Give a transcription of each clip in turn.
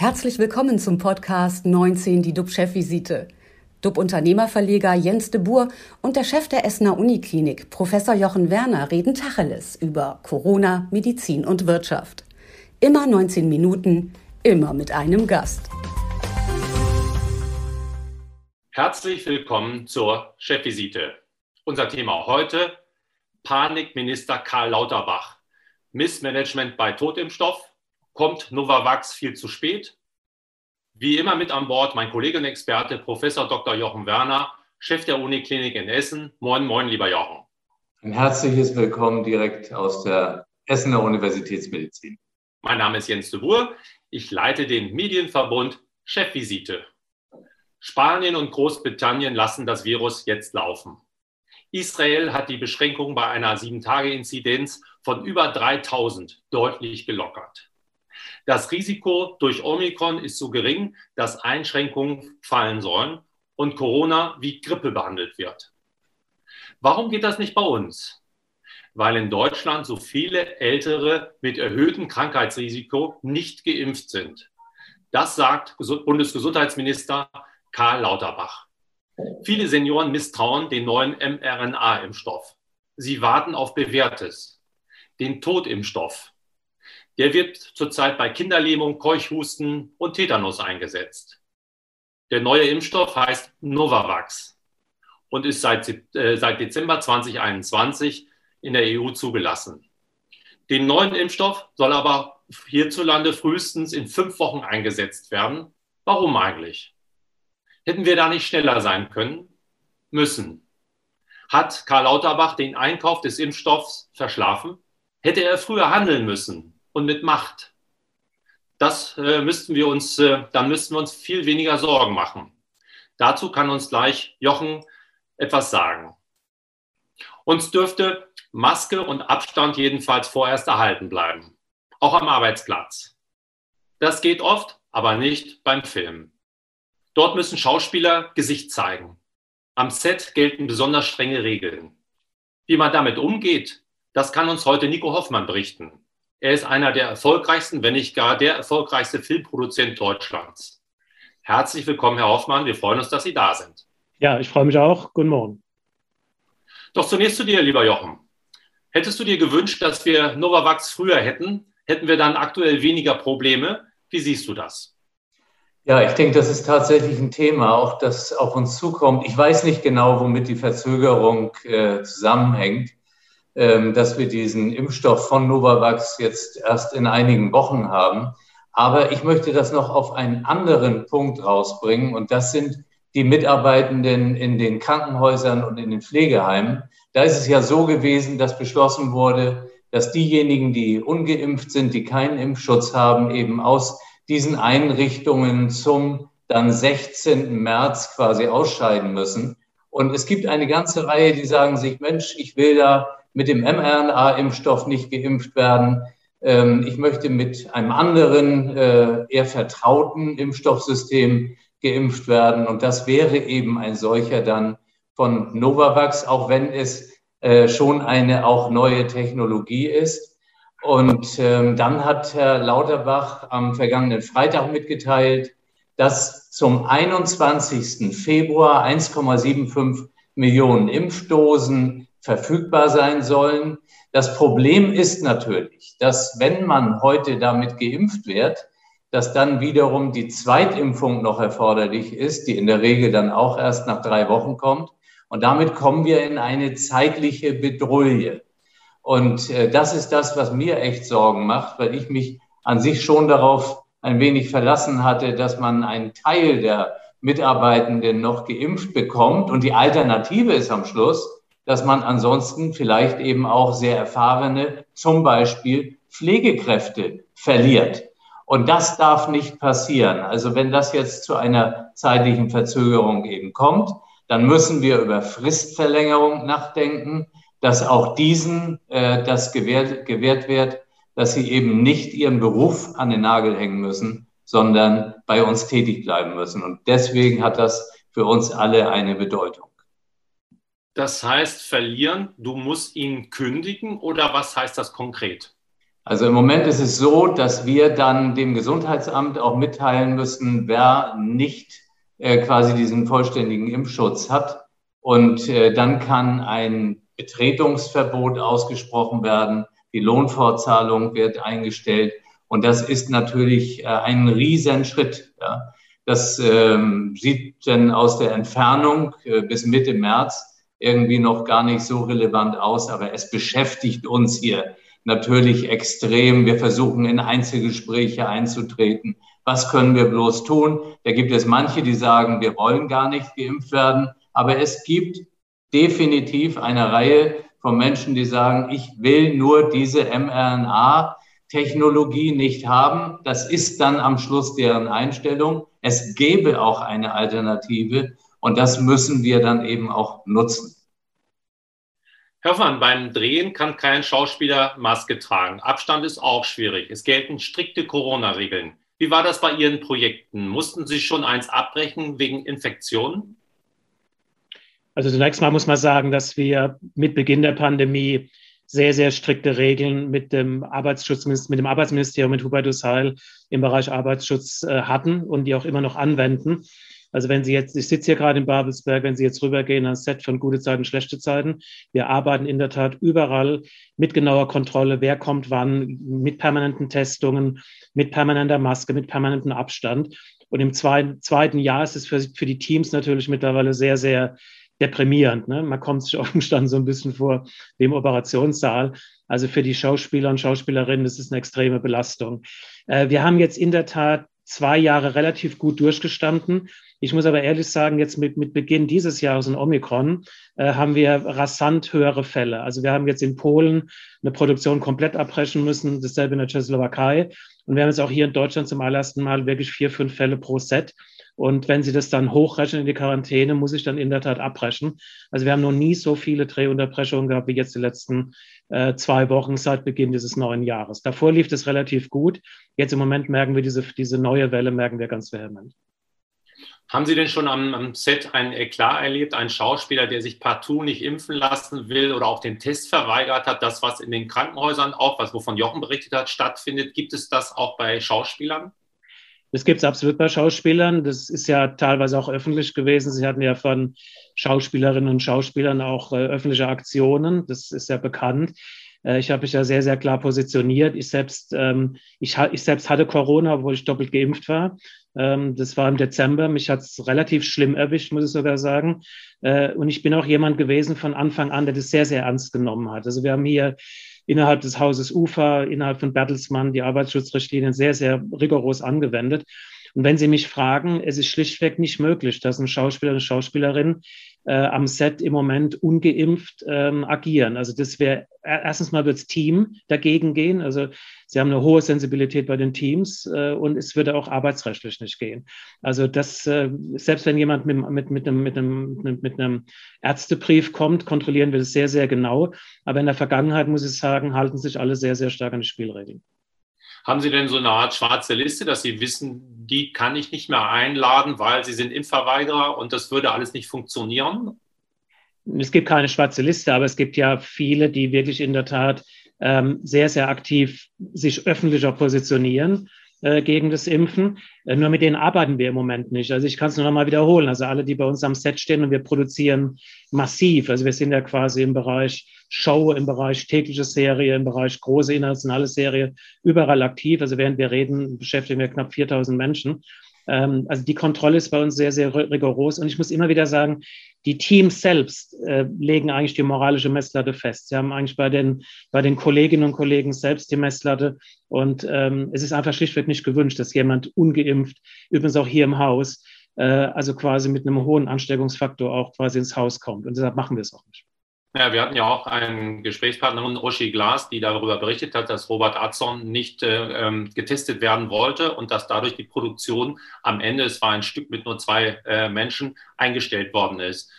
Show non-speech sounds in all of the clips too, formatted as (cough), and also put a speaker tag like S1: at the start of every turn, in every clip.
S1: Herzlich willkommen zum Podcast 19, die DUB-Chefvisite. DUB-Unternehmerverleger Jens de Boer und der Chef der Essener Uniklinik, Professor Jochen Werner, reden Tacheles über Corona, Medizin und Wirtschaft. Immer 19 Minuten, immer mit einem Gast.
S2: Herzlich willkommen zur Chefvisite. Unser Thema heute: Panikminister Karl Lauterbach. Missmanagement bei Totimpfstoff. Kommt Novavax viel zu spät? Wie immer mit an Bord mein Kollege und Experte Professor Dr. Jochen Werner, Chef der Uniklinik in Essen. Moin, moin, lieber Jochen.
S3: Ein herzliches Willkommen direkt aus der Essener Universitätsmedizin.
S2: Mein Name ist Jens de Boer. Ich leite den Medienverbund Chefvisite. Spanien und Großbritannien lassen das Virus jetzt laufen. Israel hat die Beschränkungen bei einer 7-Tage-Inzidenz von über 3000 deutlich gelockert. Das Risiko durch Omikron ist so gering, dass Einschränkungen fallen sollen und Corona wie Grippe behandelt wird. Warum geht das nicht bei uns? Weil in Deutschland so viele Ältere mit erhöhtem Krankheitsrisiko nicht geimpft sind. Das sagt Bundesgesundheitsminister Karl Lauterbach. Viele Senioren misstrauen den neuen mRNA-Impfstoff. Sie warten auf bewährtes, den Totimpfstoff, der wird zurzeit bei Kinderlähmung, Keuchhusten und Tetanus eingesetzt. Der neue Impfstoff heißt Novavax und ist seit, äh, seit Dezember 2021 in der EU zugelassen. Den neuen Impfstoff soll aber hierzulande frühestens in fünf Wochen eingesetzt werden. Warum eigentlich? Hätten wir da nicht schneller sein können? Müssen. Hat Karl Lauterbach den Einkauf des Impfstoffs verschlafen? Hätte er früher handeln müssen? Und mit Macht. Das äh, müssten wir uns, äh, dann müssten wir uns viel weniger Sorgen machen. Dazu kann uns gleich Jochen etwas sagen. Uns dürfte Maske und Abstand jedenfalls vorerst erhalten bleiben, auch am Arbeitsplatz. Das geht oft, aber nicht beim Film. Dort müssen Schauspieler Gesicht zeigen. Am Set gelten besonders strenge Regeln. Wie man damit umgeht, das kann uns heute Nico Hoffmann berichten. Er ist einer der erfolgreichsten, wenn nicht gar der erfolgreichste Filmproduzent Deutschlands. Herzlich willkommen, Herr Hoffmann. Wir freuen uns, dass Sie da sind.
S4: Ja, ich freue mich auch. Guten Morgen.
S2: Doch zunächst zu dir, lieber Jochen. Hättest du dir gewünscht, dass wir Novavax früher hätten? Hätten wir dann aktuell weniger Probleme? Wie siehst du das?
S3: Ja, ich denke, das ist tatsächlich ein Thema, auch das auf uns zukommt. Ich weiß nicht genau, womit die Verzögerung äh, zusammenhängt. Ähm, dass wir diesen Impfstoff von Novavax jetzt erst in einigen Wochen haben. Aber ich möchte das noch auf einen anderen Punkt rausbringen und das sind die Mitarbeitenden in den Krankenhäusern und in den Pflegeheimen. Da ist es ja so gewesen, dass beschlossen wurde, dass diejenigen, die ungeimpft sind, die keinen Impfschutz haben, eben aus diesen Einrichtungen zum dann 16. März quasi ausscheiden müssen. Und es gibt eine ganze Reihe, die sagen sich, Mensch, ich will da mit dem mRNA-Impfstoff nicht geimpft werden. Ähm, ich möchte mit einem anderen, äh, eher vertrauten Impfstoffsystem geimpft werden. Und das wäre eben ein solcher dann von Novavax, auch wenn es äh, schon eine auch neue Technologie ist. Und ähm, dann hat Herr Lauterbach am vergangenen Freitag mitgeteilt, dass zum 21. Februar 1,75 Millionen Impfdosen verfügbar sein sollen. Das Problem ist natürlich, dass wenn man heute damit geimpft wird, dass dann wiederum die Zweitimpfung noch erforderlich ist, die in der Regel dann auch erst nach drei Wochen kommt. Und damit kommen wir in eine zeitliche Bedrulle. Und äh, das ist das, was mir echt Sorgen macht, weil ich mich an sich schon darauf ein wenig verlassen hatte, dass man einen Teil der Mitarbeitenden noch geimpft bekommt. Und die Alternative ist am Schluss, dass man ansonsten vielleicht eben auch sehr erfahrene, zum Beispiel Pflegekräfte verliert. Und das darf nicht passieren. Also wenn das jetzt zu einer zeitlichen Verzögerung eben kommt, dann müssen wir über Fristverlängerung nachdenken, dass auch diesen äh, das gewährt, gewährt wird, dass sie eben nicht ihren Beruf an den Nagel hängen müssen, sondern bei uns tätig bleiben müssen. Und deswegen hat das für uns alle eine Bedeutung.
S2: Das heißt, verlieren, du musst ihn kündigen oder was heißt das konkret?
S3: Also im Moment ist es so, dass wir dann dem Gesundheitsamt auch mitteilen müssen, wer nicht äh, quasi diesen vollständigen Impfschutz hat. Und äh, dann kann ein Betretungsverbot ausgesprochen werden. Die Lohnfortzahlung wird eingestellt. Und das ist natürlich äh, ein Riesenschritt. Ja. Das ähm, sieht dann aus der Entfernung äh, bis Mitte März irgendwie noch gar nicht so relevant aus, aber es beschäftigt uns hier natürlich extrem. Wir versuchen in Einzelgespräche einzutreten. Was können wir bloß tun? Da gibt es manche, die sagen, wir wollen gar nicht geimpft werden. Aber es gibt definitiv eine Reihe von Menschen, die sagen, ich will nur diese mRNA-Technologie nicht haben. Das ist dann am Schluss deren Einstellung. Es gäbe auch eine Alternative und das müssen wir dann eben auch nutzen.
S2: Hoffmann, beim Drehen kann kein Schauspieler Maske tragen. Abstand ist auch schwierig. Es gelten strikte Corona-Regeln. Wie war das bei Ihren Projekten? Mussten Sie schon eins abbrechen wegen Infektionen?
S4: Also zunächst mal muss man sagen, dass wir mit Beginn der Pandemie sehr, sehr strikte Regeln mit dem Arbeitsschutz, mit dem Arbeitsministerium, mit Hubertus Heil im Bereich Arbeitsschutz äh, hatten und die auch immer noch anwenden. Also wenn Sie jetzt, ich sitze hier gerade in Babelsberg, wenn Sie jetzt rübergehen ans Set von gute Zeiten, schlechte Zeiten, wir arbeiten in der Tat überall mit genauer Kontrolle, wer kommt wann, mit permanenten Testungen, mit permanenter Maske, mit permanentem Abstand. Und im zweiten, Jahr ist es für, für die Teams natürlich mittlerweile sehr, sehr deprimierend. Ne? Man kommt sich auf dem Stand so ein bisschen vor im Operationssaal. Also für die Schauspieler und Schauspielerinnen ist es eine extreme Belastung. Äh, wir haben jetzt in der Tat zwei Jahre relativ gut durchgestanden. Ich muss aber ehrlich sagen, jetzt mit, mit Beginn dieses Jahres in Omikron äh, haben wir rasant höhere Fälle. Also wir haben jetzt in Polen eine Produktion komplett abbrechen müssen, dasselbe in der Tschechoslowakei. Und wir haben jetzt auch hier in Deutschland zum allerersten Mal wirklich vier, fünf Fälle pro Set. Und wenn Sie das dann hochrechnen in die Quarantäne, muss ich dann in der Tat abbrechen. Also wir haben noch nie so viele Drehunterbrechungen gehabt wie jetzt die letzten äh, zwei Wochen seit Beginn dieses neuen Jahres. Davor lief das relativ gut. Jetzt im Moment merken wir diese, diese neue Welle, merken wir ganz vehement.
S2: Haben Sie denn schon am, am, Set einen Eklat erlebt, einen Schauspieler, der sich partout nicht impfen lassen will oder auch den Test verweigert hat? Das, was in den Krankenhäusern auch, was wovon Jochen berichtet hat, stattfindet, gibt es das auch bei Schauspielern?
S4: Das gibt es absolut bei Schauspielern. Das ist ja teilweise auch öffentlich gewesen. Sie hatten ja von Schauspielerinnen und Schauspielern auch äh, öffentliche Aktionen. Das ist ja bekannt. Äh, ich habe mich ja sehr, sehr klar positioniert. Ich selbst, ähm, ich, ich, selbst hatte Corona, obwohl ich doppelt geimpft war. Ähm, das war im Dezember. Mich hat es relativ schlimm erwischt, muss ich sogar sagen. Äh, und ich bin auch jemand gewesen von Anfang an, der das sehr, sehr ernst genommen hat. Also wir haben hier innerhalb des Hauses UFA, innerhalb von Bertelsmann die Arbeitsschutzrichtlinien sehr, sehr rigoros angewendet. Und wenn Sie mich fragen, es ist schlichtweg nicht möglich, dass ein Schauspieler, eine Schauspielerin äh, am Set im Moment ungeimpft ähm, agieren. Also das wäre, erstens mal wird das Team dagegen gehen. Also sie haben eine hohe Sensibilität bei den Teams äh, und es würde auch arbeitsrechtlich nicht gehen. Also das, äh, selbst wenn jemand mit, mit, mit, einem, mit, einem, mit einem Ärztebrief kommt, kontrollieren wir das sehr, sehr genau. Aber in der Vergangenheit, muss ich sagen, halten sich alle sehr, sehr stark an die Spielregeln.
S2: Haben Sie denn so eine Art schwarze Liste, dass Sie wissen, die kann ich nicht mehr einladen, weil Sie sind Impfverweigerer und das würde alles nicht funktionieren?
S4: Es gibt keine schwarze Liste, aber es gibt ja viele, die wirklich in der Tat ähm, sehr, sehr aktiv sich öffentlicher positionieren äh, gegen das Impfen. Äh, nur mit denen arbeiten wir im Moment nicht. Also ich kann es nur noch mal wiederholen. Also alle, die bei uns am Set stehen und wir produzieren massiv. Also wir sind ja quasi im Bereich Show, im Bereich tägliche Serie, im Bereich große internationale Serie überall aktiv. Also während wir reden, beschäftigen wir knapp 4000 Menschen. Ähm, also die Kontrolle ist bei uns sehr, sehr rigoros. Und ich muss immer wieder sagen, die Teams selbst äh, legen eigentlich die moralische Messlatte fest. Sie haben eigentlich bei den, bei den Kolleginnen und Kollegen selbst die Messlatte. Und ähm, es ist einfach schlichtweg nicht gewünscht, dass jemand ungeimpft, übrigens auch hier im Haus, äh, also quasi mit einem hohen Ansteckungsfaktor auch quasi ins Haus kommt. Und deshalb machen wir es auch nicht.
S2: Ja, wir hatten ja auch einen Gesprächspartnerin, Uschi Glas, die darüber berichtet hat, dass Robert Atzon nicht äh, ähm, getestet werden wollte und dass dadurch die Produktion am Ende, es war ein Stück mit nur zwei äh, Menschen, eingestellt worden ist.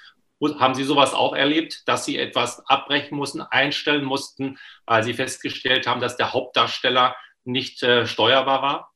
S2: Haben Sie sowas auch erlebt, dass Sie etwas abbrechen mussten, einstellen mussten, weil Sie festgestellt haben, dass der Hauptdarsteller nicht äh, steuerbar war?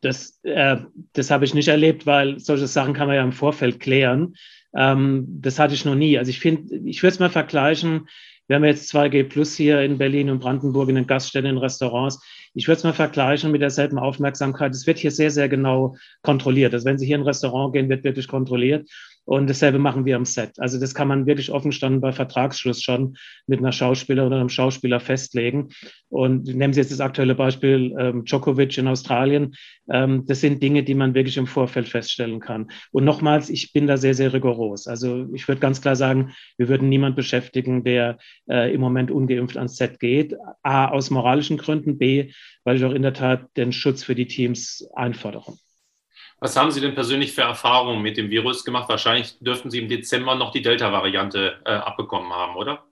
S4: Das, äh, das habe ich nicht erlebt, weil solche Sachen kann man ja im Vorfeld klären. Ähm, das hatte ich noch nie. Also ich finde, ich würde es mal vergleichen Wir haben jetzt 2G Plus hier in Berlin und Brandenburg in den Gaststätten, in Restaurants. Ich würde es mal vergleichen mit derselben Aufmerksamkeit. Es wird hier sehr, sehr genau kontrolliert. Also wenn Sie hier in ein Restaurant gehen, wird wirklich kontrolliert. Und dasselbe machen wir am Set. Also das kann man wirklich offen standen bei Vertragsschluss schon mit einer Schauspielerin oder einem Schauspieler festlegen. Und nehmen Sie jetzt das aktuelle Beispiel ähm, Djokovic in Australien. Ähm, das sind Dinge, die man wirklich im Vorfeld feststellen kann. Und nochmals, ich bin da sehr, sehr rigoros. Also ich würde ganz klar sagen, wir würden niemand beschäftigen, der äh, im Moment ungeimpft ans Set geht. A, aus moralischen Gründen. B, weil ich auch in der Tat den Schutz für die Teams einfordere.
S2: Was haben Sie denn persönlich für Erfahrungen mit dem Virus gemacht? Wahrscheinlich dürften Sie im Dezember noch die Delta-Variante äh, abbekommen haben, oder?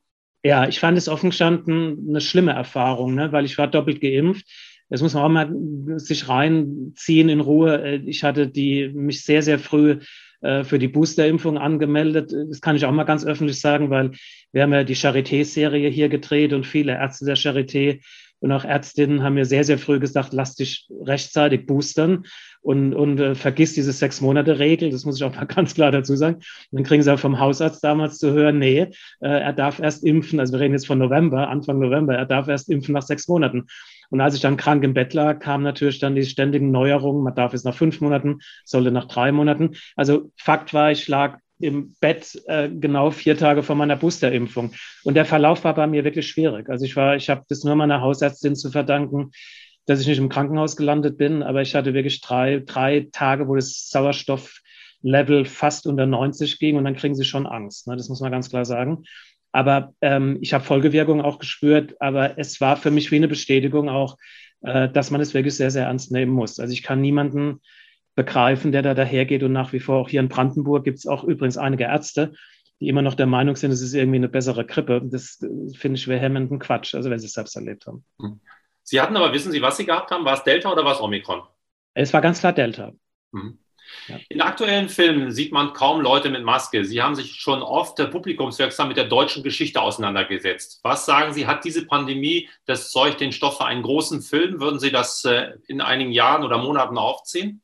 S4: Ja, ich fand es offen gestanden eine schlimme Erfahrung, ne? weil ich war doppelt geimpft. Das muss man auch mal sich reinziehen in Ruhe. Äh, ich hatte die, mich sehr, sehr früh äh, für die Boosterimpfung angemeldet. Das kann ich auch mal ganz öffentlich sagen, weil wir haben ja die Charité-Serie hier gedreht und viele Ärzte der Charité und auch Ärztinnen haben mir sehr, sehr früh gesagt, lass dich rechtzeitig boostern und, und äh, vergiss diese Sechs-Monate-Regel. Das muss ich auch mal (laughs) ganz klar dazu sagen. Und dann kriegen sie auch vom Hausarzt damals zu hören, nee, äh, er darf erst impfen, also wir reden jetzt von November, Anfang November, er darf erst impfen nach sechs Monaten. Und als ich dann krank im Bett lag, kamen natürlich dann die ständigen Neuerungen. Man darf es nach fünf Monaten, sollte nach drei Monaten. Also Fakt war, ich lag im Bett äh, genau vier Tage vor meiner Boosterimpfung. Und der Verlauf war bei mir wirklich schwierig. Also ich war, ich habe das nur meiner Hausärztin zu verdanken, dass ich nicht im Krankenhaus gelandet bin, aber ich hatte wirklich drei, drei Tage, wo das Sauerstofflevel fast unter 90 ging und dann kriegen sie schon Angst. Ne? Das muss man ganz klar sagen. Aber ähm, ich habe Folgewirkungen auch gespürt, aber es war für mich wie eine Bestätigung auch, äh, dass man es wirklich sehr, sehr ernst nehmen muss. Also ich kann niemanden begreifen, der da dahergeht. Und nach wie vor auch hier in Brandenburg gibt es auch übrigens einige Ärzte, die immer noch der Meinung sind, es ist irgendwie eine bessere Grippe. Das äh, finde ich vehementen Quatsch, also wenn sie es selbst erlebt haben.
S2: Hm. Sie hatten aber, wissen Sie, was Sie gehabt haben? War es Delta oder war es Omikron?
S4: Es war ganz klar Delta.
S2: Mhm. Ja. In aktuellen Filmen sieht man kaum Leute mit Maske. Sie haben sich schon oft publikumswirksam mit der deutschen Geschichte auseinandergesetzt. Was sagen Sie, hat diese Pandemie das Zeug, den Stoff für einen großen Film? Würden Sie das äh, in einigen Jahren oder Monaten aufziehen?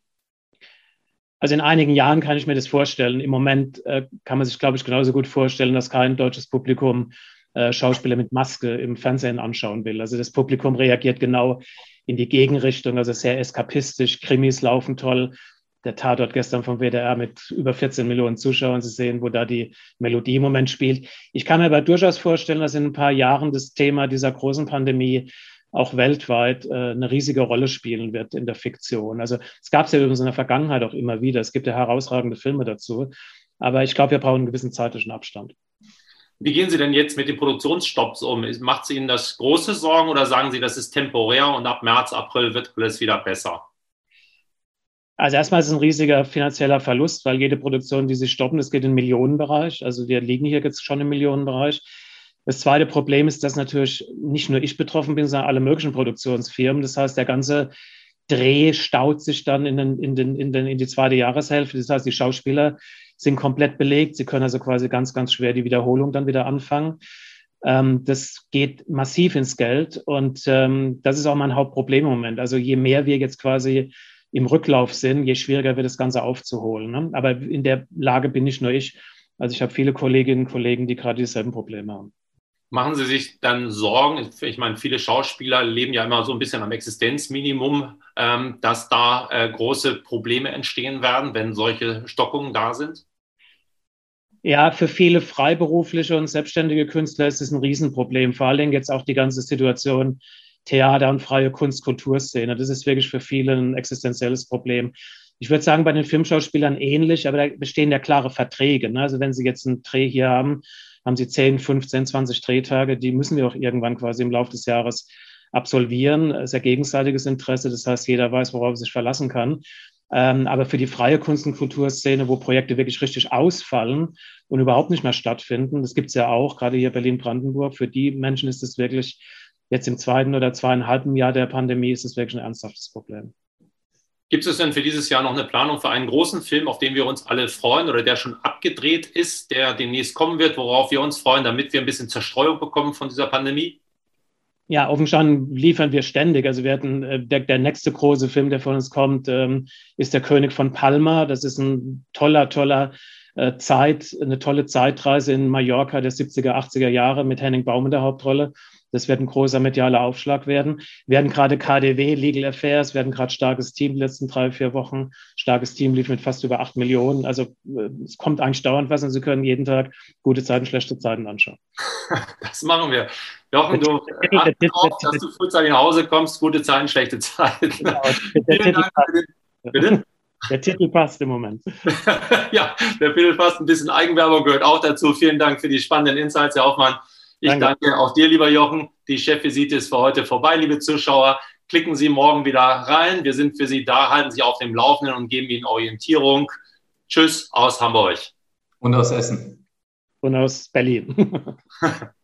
S4: Also in einigen Jahren kann ich mir das vorstellen. Im Moment äh, kann man sich, glaube ich, genauso gut vorstellen, dass kein deutsches Publikum äh, Schauspieler mit Maske im Fernsehen anschauen will. Also das Publikum reagiert genau in die Gegenrichtung, also sehr eskapistisch. Krimis laufen toll. Der Tatort gestern vom WDR mit über 14 Millionen Zuschauern. Sie sehen, wo da die Melodie im Moment spielt. Ich kann mir aber durchaus vorstellen, dass in ein paar Jahren das Thema dieser großen Pandemie auch weltweit äh, eine riesige Rolle spielen wird in der Fiktion. Also es gab es ja übrigens in der Vergangenheit auch immer wieder. Es gibt ja herausragende Filme dazu. Aber ich glaube, wir brauchen einen gewissen zeitlichen Abstand.
S2: Wie gehen Sie denn jetzt mit den Produktionsstopps um? Macht Sie Ihnen das große Sorgen oder sagen Sie, das ist temporär und ab März, April wird alles wieder besser?
S4: Also erstmal ist es ein riesiger finanzieller Verlust, weil jede Produktion, die Sie stoppen, das geht in den Millionenbereich. Also wir liegen hier jetzt schon im Millionenbereich. Das zweite Problem ist, dass natürlich nicht nur ich betroffen bin, sondern alle möglichen Produktionsfirmen. Das heißt, der ganze Dreh staut sich dann in, den, in, den, in, den, in die zweite Jahreshälfte. Das heißt, die Schauspieler sind komplett belegt. Sie können also quasi ganz, ganz schwer die Wiederholung dann wieder anfangen. Ähm, das geht massiv ins Geld und ähm, das ist auch mein Hauptproblem im Moment. Also je mehr wir jetzt quasi im Rücklauf sind, je schwieriger wird das Ganze aufzuholen. Ne? Aber in der Lage bin nicht nur ich. Also ich habe viele Kolleginnen und Kollegen, die gerade dieselben Probleme haben.
S2: Machen Sie sich dann Sorgen? Ich meine, viele Schauspieler leben ja immer so ein bisschen am Existenzminimum, ähm, dass da äh, große Probleme entstehen werden, wenn solche Stockungen da sind?
S4: Ja, für viele freiberufliche und selbstständige Künstler ist es ein Riesenproblem. Vor allen Dingen jetzt auch die ganze Situation Theater und freie Kunst, Kulturszene. Das ist wirklich für viele ein existenzielles Problem. Ich würde sagen, bei den Filmschauspielern ähnlich, aber da bestehen ja klare Verträge. Ne? Also wenn Sie jetzt einen Dreh hier haben, haben sie 10, 15, 20 Drehtage, die müssen wir auch irgendwann quasi im Laufe des Jahres absolvieren. Ja gegenseitiges Interesse, das heißt, jeder weiß, worauf er sich verlassen kann. Ähm, aber für die freie Kunst- und Kulturszene, wo Projekte wirklich richtig ausfallen und überhaupt nicht mehr stattfinden, das gibt es ja auch, gerade hier Berlin-Brandenburg, für die Menschen ist es wirklich jetzt im zweiten oder zweieinhalben Jahr der Pandemie ist es wirklich ein ernsthaftes Problem.
S2: Gibt es denn für dieses Jahr noch eine Planung für einen großen Film, auf den wir uns alle freuen oder der schon abgedreht ist, der demnächst kommen wird, worauf wir uns freuen, damit wir ein bisschen Zerstreuung bekommen von dieser Pandemie?
S4: Ja, gestanden liefern wir ständig. Also wir hatten, äh, der, der nächste große Film, der von uns kommt, ähm, ist Der König von Palma. Das ist ein toller, toller Zeit, eine tolle Zeitreise in Mallorca der 70er, 80er Jahre mit Henning Baum in der Hauptrolle. Das wird ein großer medialer Aufschlag werden. Wir werden gerade KDW, Legal Affairs, werden gerade starkes Team die letzten drei, vier Wochen. Starkes Team lief mit fast über acht Millionen. Also äh, es kommt eigentlich dauernd was und Sie können jeden Tag gute Zeiten, schlechte Zeiten anschauen. (laughs)
S2: Das machen wir. Jochen, du acht drauf, dass du frühzeitig nach Hause kommst. Gute Zeiten, schlechte Zeiten. Genau, (laughs) Vielen Dank für den,
S4: Bitte? Der Titel passt im Moment. (laughs)
S2: ja, der Titel passt. Ein bisschen Eigenwerbung gehört auch dazu. Vielen Dank für die spannenden Insights, Herr Hoffmann. Ich danke. danke auch dir, lieber Jochen. Die Chefvisite ist für heute vorbei, liebe Zuschauer. Klicken Sie morgen wieder rein. Wir sind für Sie da, halten Sie auf dem Laufenden und geben Ihnen Orientierung. Tschüss aus Hamburg.
S3: Und aus Essen.
S4: Und aus Berlin. (laughs)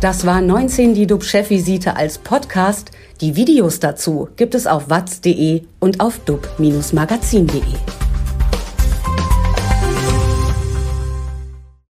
S1: das war 19 die DUB-Chefvisite als Podcast. Die Videos dazu gibt es auf watz.de und auf dub-magazin.de.